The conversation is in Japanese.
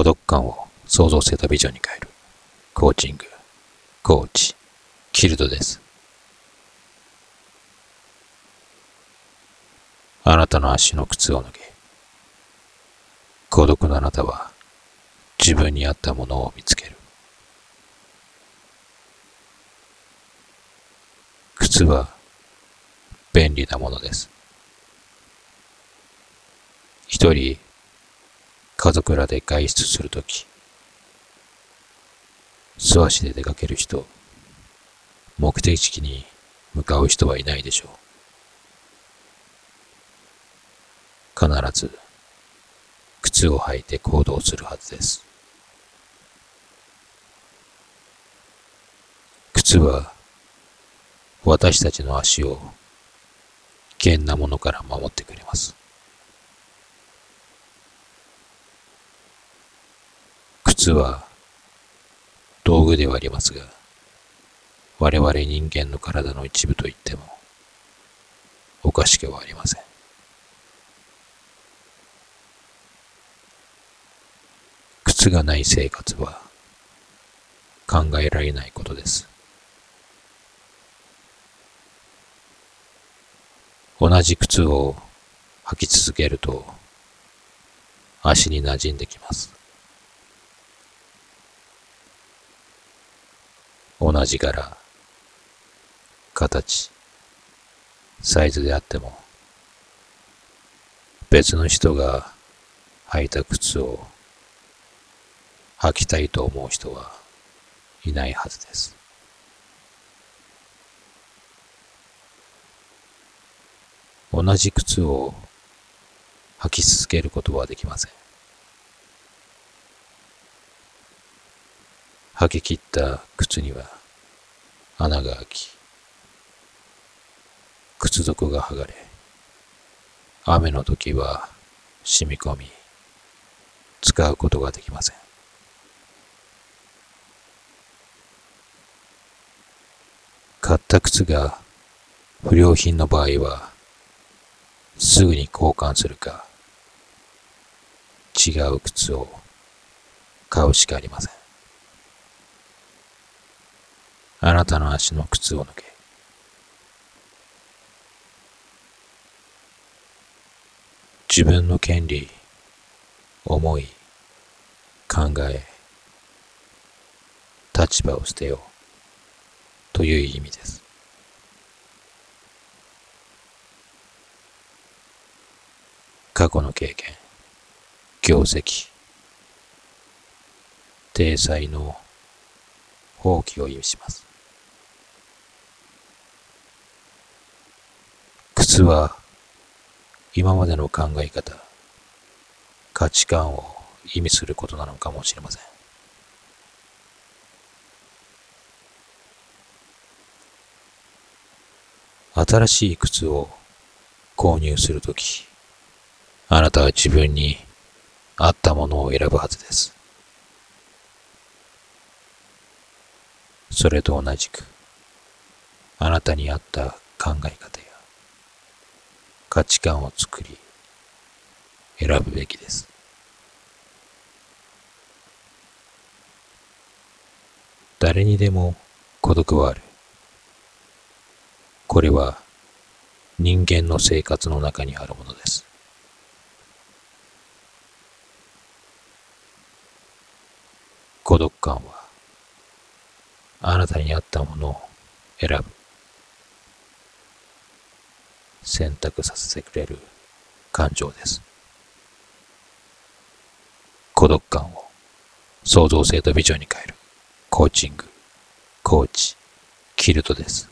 孤独感を創造性とビジョンに変える。コーチング、コーチ、キルドです。あなたの足の靴を脱げ。孤独なあなたは自分に合ったものを見つける。靴は便利なものです。一人家族らで外出するとき、素足で出かける人、目的地に向かう人はいないでしょう。必ず靴を履いて行動するはずです。靴は私たちの足を危険なものから守ってくれます。靴は道具ではありますが、我々人間の体の一部と言ってもおかしくはありません。靴がない生活は考えられないことです。同じ靴を履き続けると足に馴染んできます。同じ柄、形、サイズであっても、別の人が履いた靴を履きたいと思う人はいないはずです。同じ靴を履き続けることはできません。履き切った靴には穴が開き、靴底が剥がれ、雨の時は染み込み、使うことができません。買った靴が不良品の場合は、すぐに交換するか、違う靴を買うしかありません。あなたの足の靴を脱げ。自分の権利、思い、考え、立場を捨てようという意味です。過去の経験、業績、体裁の放棄を意味します。靴は今までの考え方、価値観を意味することなのかもしれません。新しい靴を購入するとき、あなたは自分に合ったものを選ぶはずです。それと同じく、あなたに合った考え方や価値観を作り、選ぶべきです。誰にでも孤独はある。これは人間の生活の中にあるものです。孤独感はあなたに合ったものを選ぶ。選択させてくれる感情です。孤独感を創造性とビジョンに変えるコーチング、コーチ、キルトです。